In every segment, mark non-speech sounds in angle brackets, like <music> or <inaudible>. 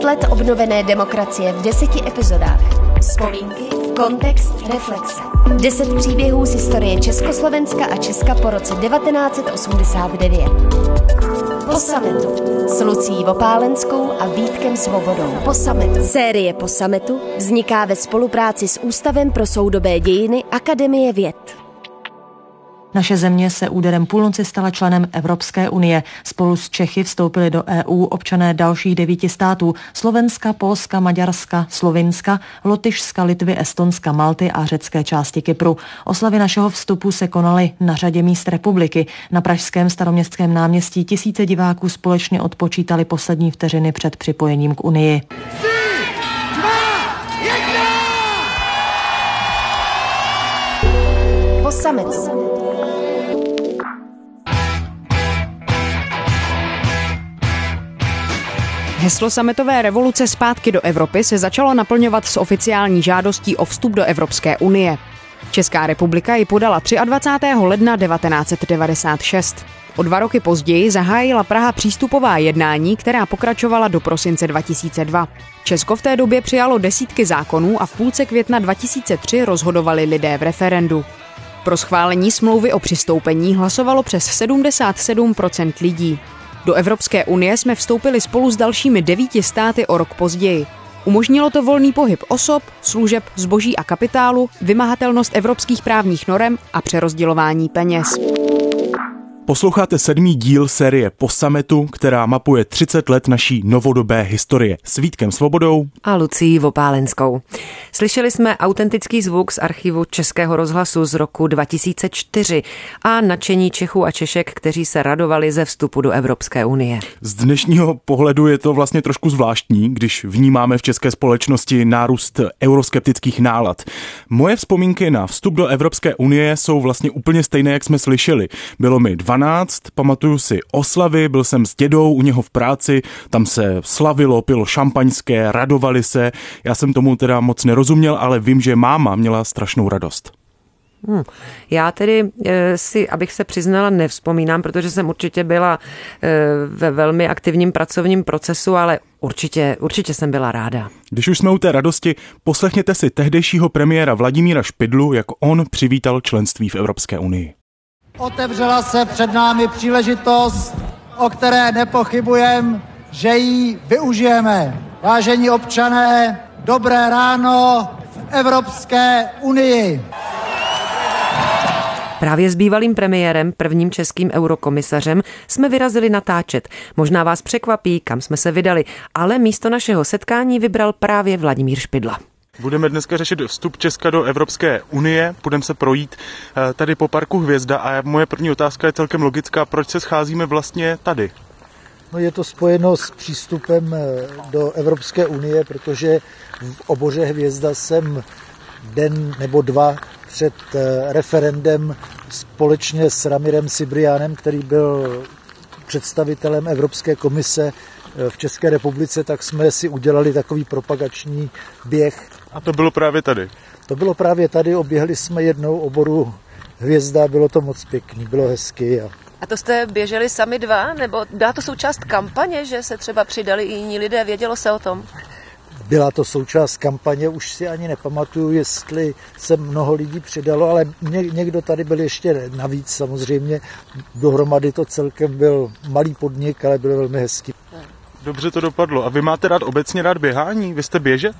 20 let obnovené demokracie v deseti epizodách. Vzpomínky, kontext, reflexe. Deset příběhů z historie Československa a Česka po roce 1989. Po sametu s Lucí Vopálenskou a Vítkem Svobodou. Po sametu. Série Po sametu vzniká ve spolupráci s Ústavem pro soudobé dějiny Akademie věd. Naše země se úderem půlnoci stala členem Evropské unie. Spolu s Čechy vstoupili do EU občané dalších devíti států. Slovenska, Polska, Maďarska, Slovinska, Lotyšska, Litvy, Estonska, Malty a řecké části Kypru. Oslavy našeho vstupu se konaly na řadě míst republiky. Na pražském staroměstském náměstí tisíce diváků společně odpočítali poslední vteřiny před připojením k Unii. Po Heslo sametové revoluce zpátky do Evropy se začalo naplňovat s oficiální žádostí o vstup do Evropské unie. Česká republika ji podala 23. ledna 1996. O dva roky později zahájila Praha přístupová jednání, která pokračovala do prosince 2002. Česko v té době přijalo desítky zákonů a v půlce května 2003 rozhodovali lidé v referendu. Pro schválení smlouvy o přistoupení hlasovalo přes 77% lidí. Do Evropské unie jsme vstoupili spolu s dalšími devíti státy o rok později. Umožnilo to volný pohyb osob, služeb, zboží a kapitálu, vymahatelnost evropských právních norem a přerozdělování peněz. Posloucháte sedmý díl série Po sametu, která mapuje 30 let naší novodobé historie s Vítkem Svobodou a Lucí Vopálenskou. Slyšeli jsme autentický zvuk z archivu Českého rozhlasu z roku 2004 a nadšení Čechů a Češek, kteří se radovali ze vstupu do Evropské unie. Z dnešního pohledu je to vlastně trošku zvláštní, když vnímáme v české společnosti nárůst euroskeptických nálad. Moje vzpomínky na vstup do Evropské unie jsou vlastně úplně stejné, jak jsme slyšeli. Bylo mi 12 12, pamatuju si oslavy, byl jsem s dědou u něho v práci, tam se slavilo, pilo šampaňské, radovali se. Já jsem tomu teda moc nerozuměl, ale vím, že máma měla strašnou radost. Hmm. Já tedy e, si, abych se přiznala, nevzpomínám, protože jsem určitě byla e, ve velmi aktivním pracovním procesu, ale určitě, určitě jsem byla ráda. Když už jsme u té radosti, poslechněte si tehdejšího premiéra Vladimíra Špidlu, jak on přivítal členství v Evropské unii. Otevřela se před námi příležitost, o které nepochybujem, že ji využijeme. Vážení občané, dobré ráno v Evropské unii. Právě s bývalým premiérem, prvním českým eurokomisařem, jsme vyrazili natáčet. Možná vás překvapí, kam jsme se vydali, ale místo našeho setkání vybral právě Vladimír Špidla. Budeme dneska řešit vstup Česka do Evropské unie, budeme se projít eh, tady po parku Hvězda a moje první otázka je celkem logická, proč se scházíme vlastně tady? No je to spojeno s přístupem eh, do Evropské unie, protože v oboře Hvězda jsem den nebo dva před eh, referendem společně s Ramirem Sibriánem, který byl představitelem Evropské komise v České republice, tak jsme si udělali takový propagační běh. A to bylo právě tady? To bylo právě tady, oběhli jsme jednou oboru hvězda, bylo to moc pěkný, bylo hezky. A... a to jste běželi sami dva, nebo byla to součást kampaně, že se třeba přidali i jiní lidé, vědělo se o tom? Byla to součást kampaně, už si ani nepamatuju, jestli se mnoho lidí přidalo, ale někdo tady byl ještě navíc samozřejmě. Dohromady to celkem byl malý podnik, ale byl velmi hezký. Dobře to dopadlo. A vy máte rád obecně rád běhání? Vy jste běžec?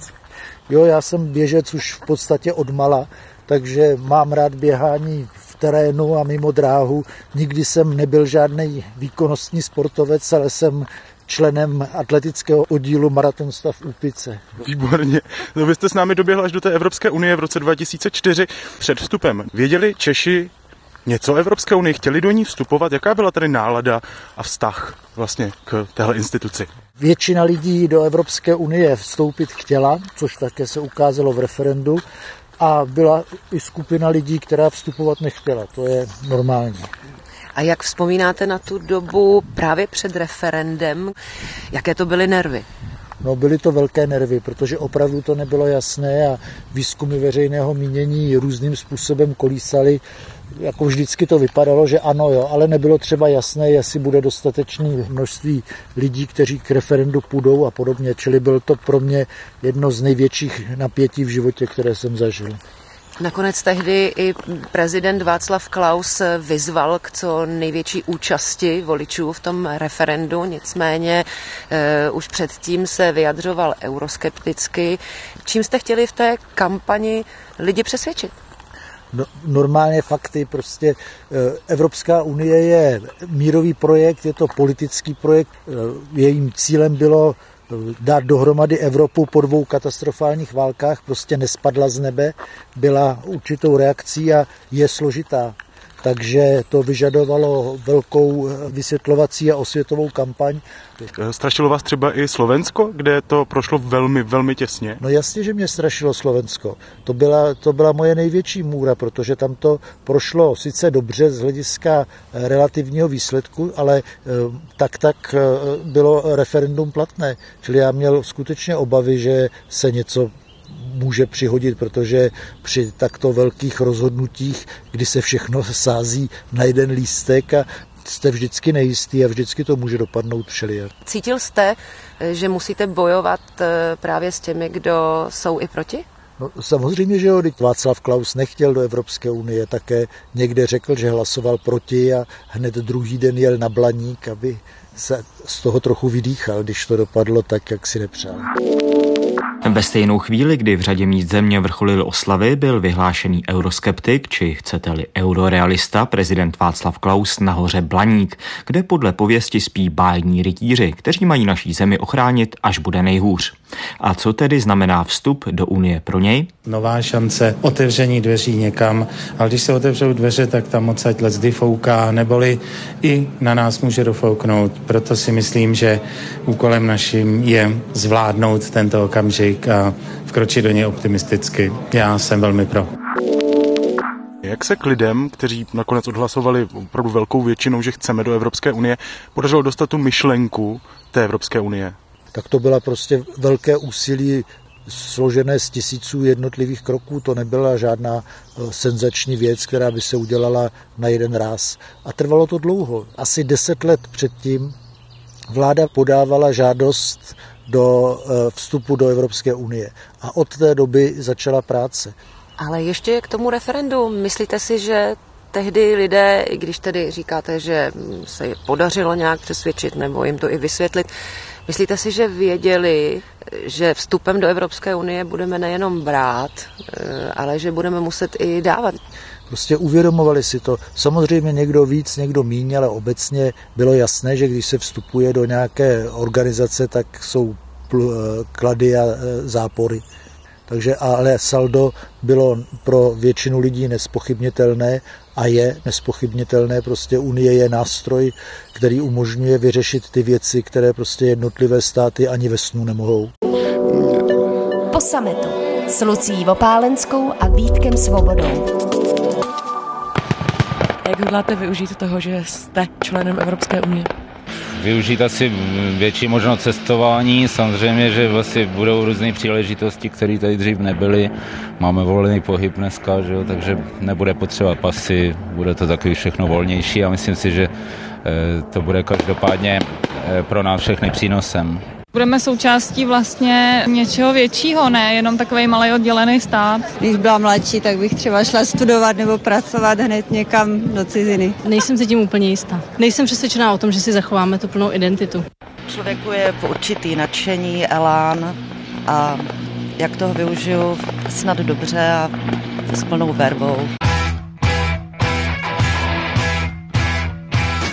Jo, já jsem běžec už v podstatě od mala, takže mám rád běhání v terénu a mimo dráhu. Nikdy jsem nebyl žádný výkonnostní sportovec, ale jsem členem atletického oddílu maratonstva v Úpice. Výborně. No vy jste s námi doběhla až do té Evropské unie v roce 2004 před vstupem. Věděli Češi něco Evropské unii, chtěli do ní vstupovat? Jaká byla tady nálada a vztah vlastně k téhle instituci? Většina lidí do Evropské unie vstoupit chtěla, což také se ukázalo v referendu, a byla i skupina lidí, která vstupovat nechtěla. To je normální. A jak vzpomínáte na tu dobu právě před referendem? Jaké to byly nervy? No byly to velké nervy, protože opravdu to nebylo jasné a výzkumy veřejného mínění různým způsobem kolísaly. Jako vždycky to vypadalo, že ano, jo, ale nebylo třeba jasné, jestli bude dostatečné množství lidí, kteří k referendu půjdou a podobně. Čili byl to pro mě jedno z největších napětí v životě, které jsem zažil. Nakonec tehdy i prezident Václav Klaus vyzval k co největší účasti voličů v tom referendu, nicméně uh, už předtím se vyjadřoval euroskepticky. Čím jste chtěli v té kampani lidi přesvědčit? No, normálně fakty, prostě eh, Evropská unie je mírový projekt, je to politický projekt, eh, jejím cílem bylo dát dohromady Evropu po dvou katastrofálních válkách prostě nespadla z nebe, byla určitou reakcí a je složitá takže to vyžadovalo velkou vysvětlovací a osvětovou kampaň. Strašilo vás třeba i Slovensko, kde to prošlo velmi, velmi těsně? No jasně, že mě strašilo Slovensko. To byla, to byla moje největší můra, protože tam to prošlo sice dobře z hlediska relativního výsledku, ale eh, tak tak eh, bylo referendum platné. Čili já měl skutečně obavy, že se něco může přihodit, protože při takto velkých rozhodnutích, kdy se všechno <laughs> sází na jeden lístek a jste vždycky nejistý a vždycky to může dopadnout všelijak. Cítil jste, že musíte bojovat eh, právě s těmi, kdo jsou i proti? No, samozřejmě, že jo, Václav Klaus nechtěl do Evropské unie, také někde řekl, že hlasoval proti a hned druhý den jel na Blaník, aby se z toho trochu vydýchal, když to dopadlo tak, jak si nepřál. Ve stejnou chvíli, kdy v řadě míst země vrcholil oslavy, byl vyhlášený euroskeptik, či chcete-li eurorealista, prezident Václav Klaus nahoře Blaník, kde podle pověsti spí bájní rytíři, kteří mají naší zemi ochránit, až bude nejhůř. A co tedy znamená vstup do Unie pro něj? Nová šance otevření dveří někam, ale když se otevřou dveře, tak tam odsaď zdy fouká, neboli i na nás může dofouknout. Proto si myslím, že úkolem naším je zvládnout tento okamžik a vkročit do něj optimisticky. Já jsem velmi pro. Jak se k lidem, kteří nakonec odhlasovali opravdu velkou většinou, že chceme do Evropské unie, podařilo dostat tu myšlenku té Evropské unie? tak to byla prostě velké úsilí složené z tisíců jednotlivých kroků. To nebyla žádná eh, senzační věc, která by se udělala na jeden ráz. A trvalo to dlouho. Asi deset let předtím vláda podávala žádost do eh, vstupu do Evropské unie. A od té doby začala práce. Ale ještě k tomu referendu. Myslíte si, že tehdy lidé, i když tedy říkáte, že se je podařilo nějak přesvědčit nebo jim to i vysvětlit, Myslíte si, že věděli, že vstupem do Evropské unie budeme nejenom brát, eh, ale že budeme muset i dávat? Prostě uvědomovali si to. Samozřejmě někdo víc, někdo míň, ale obecně bylo jasné, že když se vstupuje do nějaké organizace, tak jsou eh, klady a eh, zápory. Takže ale saldo bylo pro většinu lidí nespochybnitelné a je nespochybnitelné. Prostě Unie je nástroj, který umožňuje vyřešit ty věci, které prostě jednotlivé státy ani ve snu nemohou. Po sametu s Lucí Vopálenskou a Vítkem Svobodou. Jak hodláte využít toho, že jste členem Evropské unie? využít asi větší možnost cestování. Samozřejmě, že vlastně budou různé příležitosti, které tady dřív nebyly. Máme volný pohyb dneska, že jo? takže nebude potřeba pasy, bude to takový všechno volnější a myslím si, že eh, to bude každopádně eh, pro nás všechny přínosem. Budeme součástí vlastně něčeho většího, ne jenom takový malý oddělený stát. Když byla mladší, tak bych třeba šla studovat nebo pracovat hned někam do ciziny. Nejsem si tím úplně jistá. Nejsem přesvědčená o tom, že si zachováme tu plnou identitu. Člověku je v určitý nadšení, elán a jak toho využiju snad dobře a s plnou verbou.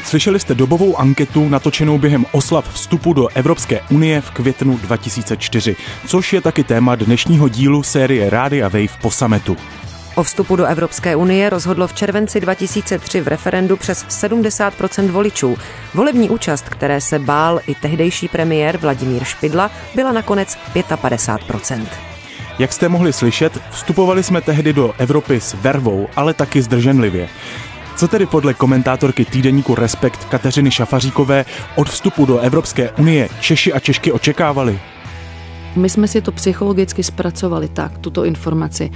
Slyšeli jste dobovou anketu natočenou během oslav vstupu do Evropské unie v květnu 2004, což je taky téma dnešního dílu série Rádia Wave po sametu. O vstupu do Evropské unie rozhodlo v červenci 2003 v referendu přes 70% voličů. Volební účast, které se bál i tehdejší premiér Vladimír Špidla, byla nakonec 55% Jak jste mohli slyšet, vstupovali jsme tehdy do Evropy s vervou, ale taky zdrženlivě. Co tedy podle komentátorky týdeníku Respekt Kateřiny Šafaříkové od vstupu do Evropské unie Češi a Češky očekávali? My jsme si to psychologicky zpracovali tak, tuto informaci,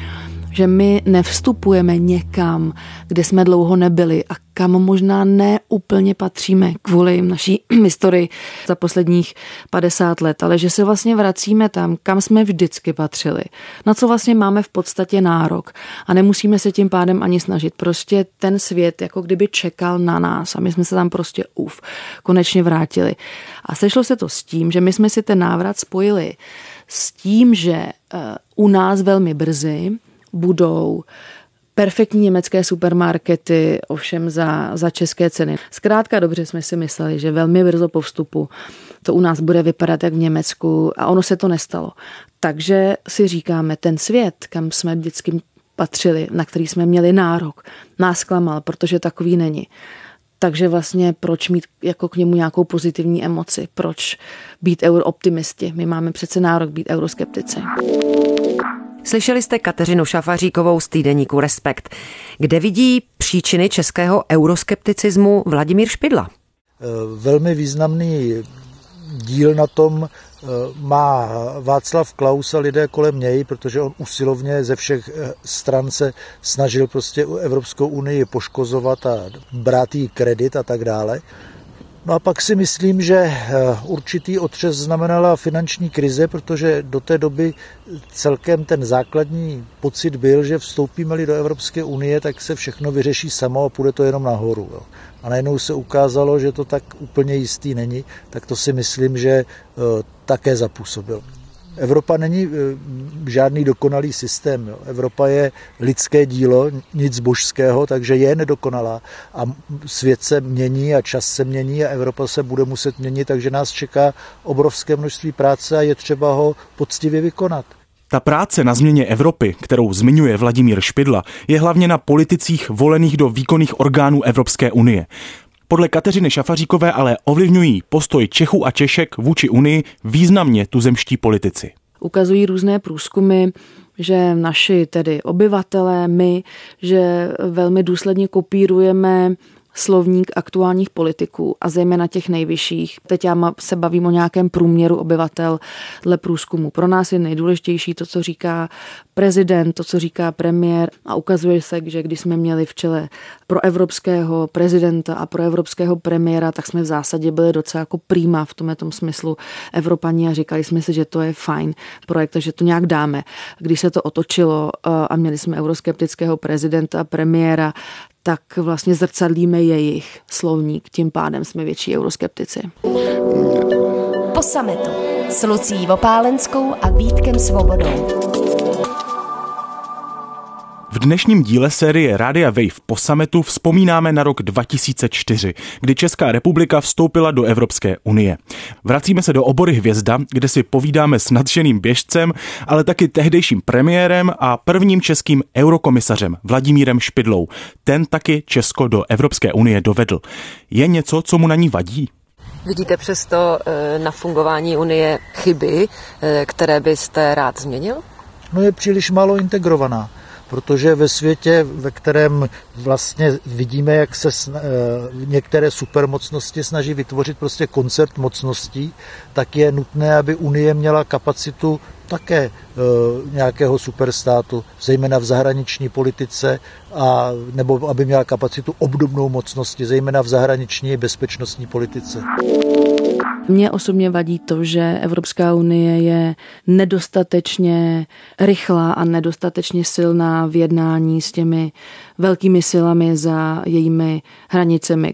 že my nevstupujeme někam, kde jsme dlouho nebyli a kam možná ne úplně patříme kvůli naší <clears throat> historii za posledních 50 let, ale že se vlastně vracíme tam, kam jsme vždycky patřili, na co vlastně máme v podstatě nárok a nemusíme se tím pádem ani snažit. Prostě ten svět jako kdyby čekal na nás a my jsme se tam prostě uf, konečně vrátili. A sešlo se to s tím, že my jsme si ten návrat spojili s tím, že eh, u nás velmi brzy budou perfektní německé supermarkety, ovšem za, za české ceny. Zkrátka dobře jsme si mysleli, že velmi brzo po vstupu to u nás bude vypadat jak v Německu a ono se to nestalo. Takže si říkáme, ten svět, kam jsme vždycky patřili, na který jsme měli nárok, nás klamal, protože takový není. Takže vlastně proč mít jako k němu nějakou pozitivní emoci? Proč být eurooptimisti? My máme přece nárok být euroskeptici. Slyšeli jste Kateřinu Šafaříkovou z týdeníku Respekt, kde vidí příčiny českého euroskepticismu Vladimír Špidla. Eh, velmi významný díl na tom eh, má Václav Klaus a lidé kolem něj, protože on usilovně ze všech eh, stran se snažil prostě Evropskou unii poškozovat a brát jí kredit a tak dále. No a pak si myslím, že eh, určitý otřes znamenala finanční krize, protože do té doby celkem ten základní pocit byl, že vstoupíme-li do Evropské unie, tak se všechno vyřeší samo a půjde to jenom nahoru. Jo. A najednou se ukázalo, že to tak úplně jistý není, tak to si myslím, že eh, také zapůsobilo. Evropa není eh, žádný dokonalý systém. Jo. Evropa je lidské dílo, nic božského, takže je nedokonalá. A svět se mění a čas se mění a Evropa se bude muset měnit, takže nás čeká obrovské množství práce a je třeba ho poctivě vykonat. Ta práce na změně Evropy, kterou zmiňuje Vladimír Špidla, je hlavně na politicích volených do výkonných orgánů Evropské unie. Podle Kateřiny Šafaříkové ale ovlivňují postoj Čechů a Češek vůči Unii významně tuzemští politici. Ukazují různé průzkumy, že naši tedy obyvatelé, my, že velmi důsledně kopírujeme slovník aktuálních politiků a zejména těch nejvyšších. Teď já se bavím o nějakém průměru obyvatel dle průzkumu. Pro nás je nejdůležitější to, co říká prezident, to, co říká premiér a ukazuje se, že když jsme měli v čele pro evropského prezidenta a pro evropského premiéra, tak jsme v zásadě byli docela jako prýma v tom smyslu Evropaní a říkali jsme si, že to je fajn projekt, že to nějak dáme. Když se to otočilo eh, a měli jsme euroskeptického prezidenta a premiéra, tak vlastně zrcadlíme jejich slovník, tím pádem jsme větší euroskeptici. Po sametu s Lucí Vopálenskou a Vítkem Svobodou. V dnešním díle série Rádia Wave po sametu vzpomínáme na rok 2004, kdy Česká republika vstoupila do Evropské unie. Vracíme se do obory Hvězda, kde si povídáme s nadšeným běžcem, ale taky tehdejším premiérem a prvním českým eurokomisařem Vladimírem Špidlou. Ten taky Česko do Evropské unie dovedl. Je něco, co mu na ní vadí? Vidíte přesto eh, na fungování Unie chyby, eh, které byste rád změnil? No je příliš málo integrovaná protože ve světě, ve kterém vlastně vidíme, jak se eh, některé supermocnosti snaží vytvořit prostě koncert mocností, tak je nutné, aby Unie měla kapacitu také e, nějakého superstátu, zejména v zahraniční politice, a, nebo aby měla kapacitu obdobnou mocnosti, zejména v zahraniční bezpečnostní politice. Mně osobně vadí to, že Evropská unie je nedostatečně rychlá a nedostatečně silná v jednání s těmi velkými silami za jejími hranicemi,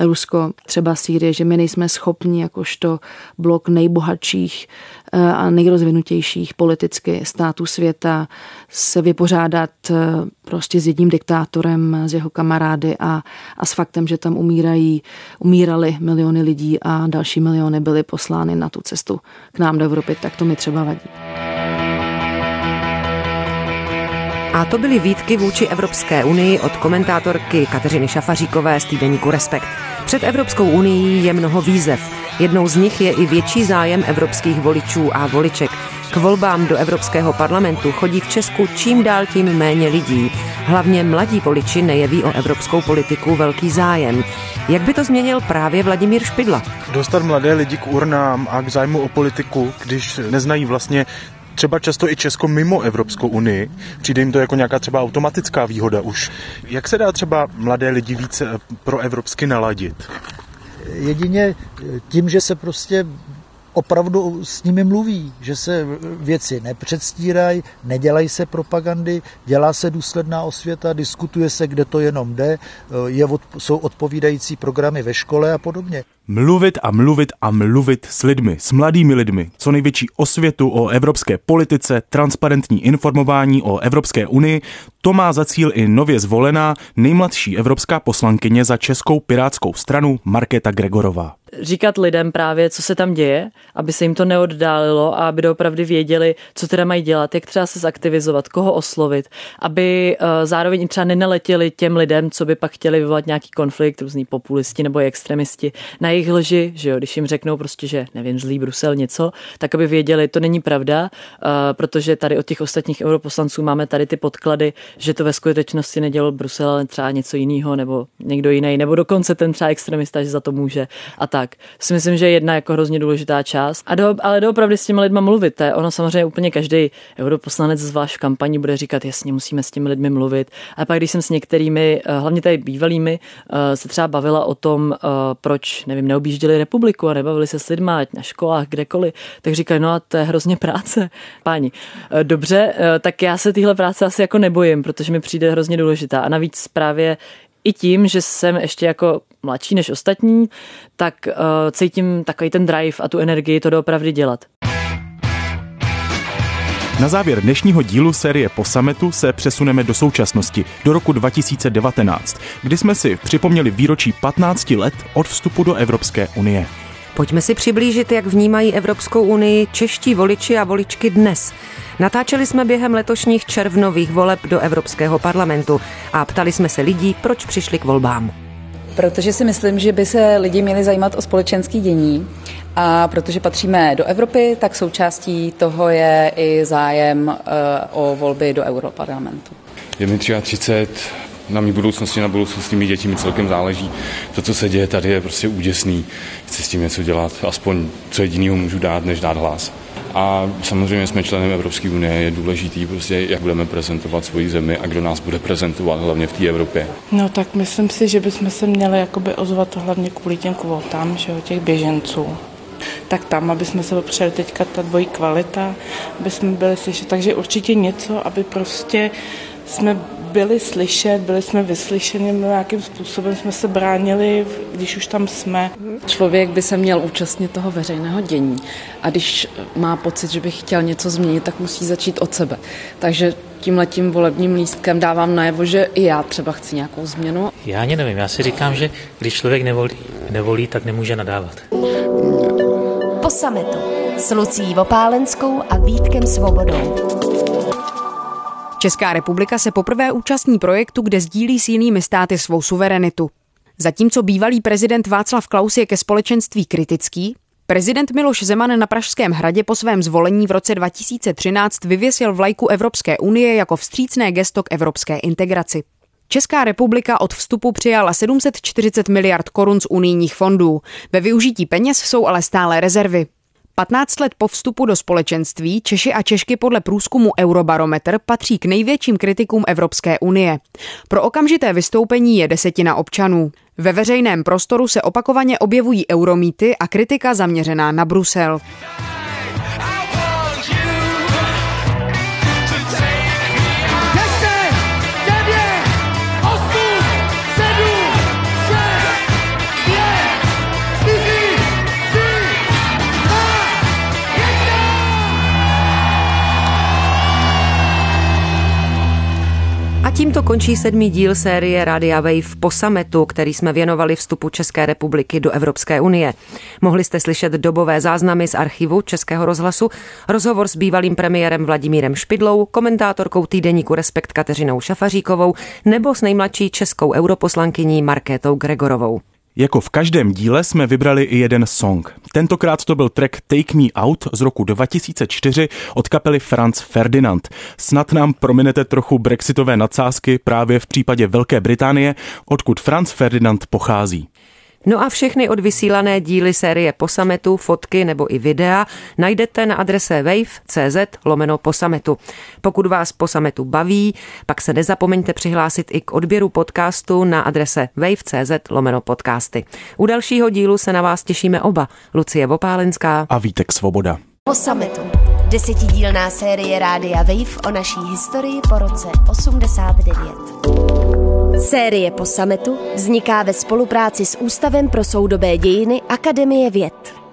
Rusko, třeba Sýrie, že my nejsme schopni jakožto blok nejbohatších eh, a nejrozvinutějších politicky států světa se vypořádat eh, prostě s jedním diktátorem, s jeho kamarády a, a s faktem, že tam umírají, umírali miliony lidí a další miliony byly poslány na tu cestu k nám do Evropy, tak to mi třeba vadí. A to byly výtky vůči Evropské unii od komentátorky Kateřiny Šafaříkové z týdeníku Respekt. Před Evropskou unii je mnoho výzev. Jednou z nich je i větší zájem evropských voličů a voliček. K volbám do Evropského parlamentu chodí v Česku čím dál tím méně lidí Hlavně mladí voliči nejeví o evropskou politiku velký zájem. Jak by to změnil právě Vladimír Špidla? Dostat mladé lidi k urnám a k zájmu o politiku, když neznají vlastně třeba často i Česko mimo Evropskou unii. Přijde jim to jako nějaká třeba automatická výhoda už. Jak se dá třeba mladé lidi více pro evropsky naladit? Jedině tím, že se prostě opravdu s nimi mluví, že se věci nepředstírají, nedělají se propagandy, dělá se důsledná osvěta, diskutuje se, kde to jenom jde, je, jsou odpovídající programy ve škole a podobně. Mluvit a mluvit a mluvit s lidmi, s mladými lidmi. Co největší osvětu o evropské politice, transparentní informování o Evropské unii, to má za cíl i nově zvolená nejmladší evropská poslankyně za Českou pirátskou stranu Markéta Gregorová říkat lidem právě, co se tam děje, aby se jim to neoddálilo a aby doopravdy věděli, co teda mají dělat, jak třeba se zaktivizovat, koho oslovit, aby eh, zároveň třeba nenaletěli těm lidem, co by pak chtěli vyvolat nějaký konflikt, různí populisti nebo extremisti, na jejich lži, že jo, když jim řeknou prostě, že nevím, zlý Brusel něco, tak aby věděli, to není pravda, eh, protože tady od těch ostatních europoslanců máme tady ty podklady, že to ve skutečnosti nedělal Brusel, ale třeba něco jiného nebo někdo jiný, nebo dokonce ten třeba extremista, že za to může a tak. Si myslím, že je jedna jako hrozně důležitá část. A do, ale doopravdy s těmi lidmi mluvit. To je ono samozřejmě úplně každý europoslanec zvlášť v kampani bude říkat, jasně, musíme s těmi lidmi mluvit. A pak, když jsem s některými, eh, hlavně tady bývalými, eh, se třeba bavila o tom, eh, proč, nevím, neobjížděli republiku a nebavili se s lidmi na školách, kdekoliv, tak říkají, no a to je hrozně práce. Páni, dobře, tak já se téhle práce asi jako nebojím, protože mi přijde hrozně důležitá. A navíc právě i tím, že jsem ještě jako mladší než ostatní, tak uh, cítím takový ten drive a tu energii to doopravdy dělat. Na závěr dnešního dílu série Po sametu se přesuneme do současnosti, do roku 2019, kdy jsme si připomněli výročí 15 let od vstupu do Evropské unie. Pojďme si přiblížit, jak vnímají Evropskou unii čeští voliči a voličky dnes. Natáčeli jsme během letošních červnových voleb do Evropského parlamentu a ptali jsme se lidí, proč přišli k volbám. Protože si myslím, že by se lidi měli zajímat o společenský dění a protože patříme do Evropy, tak součástí toho je i zájem uh, o volby do Europarlamentu. Je mi 33, na mý budoucnosti, na budoucnosti mých dětí mi celkem záleží. To, co se děje tady, je prostě úděsný. Chci s tím něco dělat, aspoň co jediného můžu dát, než dát hlas. A samozřejmě jsme členem Evropské unie, je důležitý prostě, jak budeme prezentovat svoji zemi a kdo nás bude prezentovat, hlavně v té Evropě. No tak myslím si, že bychom se měli jakoby ozvat hlavně kvůli těm kvotám, že jo, těch běženců tak tam, aby jsme se opřeli teďka ta dvojí kvalita, aby jsme byli slyšet. Takže určitě něco, aby prostě jsme byli slyšet, byli jsme vyslyšeni, nějakým způsobem jsme se bránili, když už tam jsme. Člověk by se měl účastnit toho veřejného dění a když má pocit, že by chtěl něco změnit, tak musí začít od sebe. Takže tímhletím volebním lístkem dávám najevo, že i já třeba chci nějakou změnu. Já ani nevím, já si říkám, že když člověk nevolí, nevolí tak nemůže nadávat. Po sametu s Lucí Vopálenskou a Vítkem Svobodou. Česká republika se poprvé účastní projektu, kde sdílí s jinými státy svou suverenitu. Zatímco bývalý prezident Václav Klaus je ke společenství kritický, prezident Miloš Zeman na Pražském hradě po svém zvolení v roce 2013 vyvěsil vlajku Evropské unie jako vstřícné gesto k evropské integraci. Česká republika od vstupu přijala 740 miliard korun z unijních fondů. Ve využití peněz jsou ale stále rezervy. 15 let po vstupu do společenství Češi a Češky podle průzkumu Eurobarometr patří k největším kritikům Evropské unie. Pro okamžité vystoupení je desetina občanů. Ve veřejném prostoru se opakovaně objevují euromíty a kritika zaměřená na Brusel. Tímto končí sedmý díl série Radia Wave po sametu, který jsme věnovali vstupu České republiky do Evropské unie. Mohli jste slyšet dobové záznamy z archivu Českého rozhlasu, rozhovor s bývalým premiérem Vladimírem Špidlou, komentátorkou týdeníku Respekt Kateřinou Šafaříkovou nebo s nejmladší českou europoslankyní Markétou Gregorovou. Jako v každém díle jsme vybrali i jeden song. Tentokrát to byl track Take Me Out z roku 2004 od kapely Franz Ferdinand. Snad nám prominete trochu brexitové nadsázky právě v případě Velké Británie, odkud Franz Ferdinand pochází. No a všechny odvysílané díly série Posametu, fotky nebo i videa najdete na adrese wave.cz lomeno Posametu. Pokud vás Posametu baví, pak se nezapomeňte přihlásit i k odběru podcastu na adrese wave.cz lomeno podcasty. U dalšího dílu se na vás těšíme oba, Lucie Vopálenská a Vítek Svoboda. Posametu. Desetidílná série Rádia Wave o naší historii po roce 89. Série po sametu vzniká ve spolupráci s Ústavem pro soudobé dějiny Akademie věd.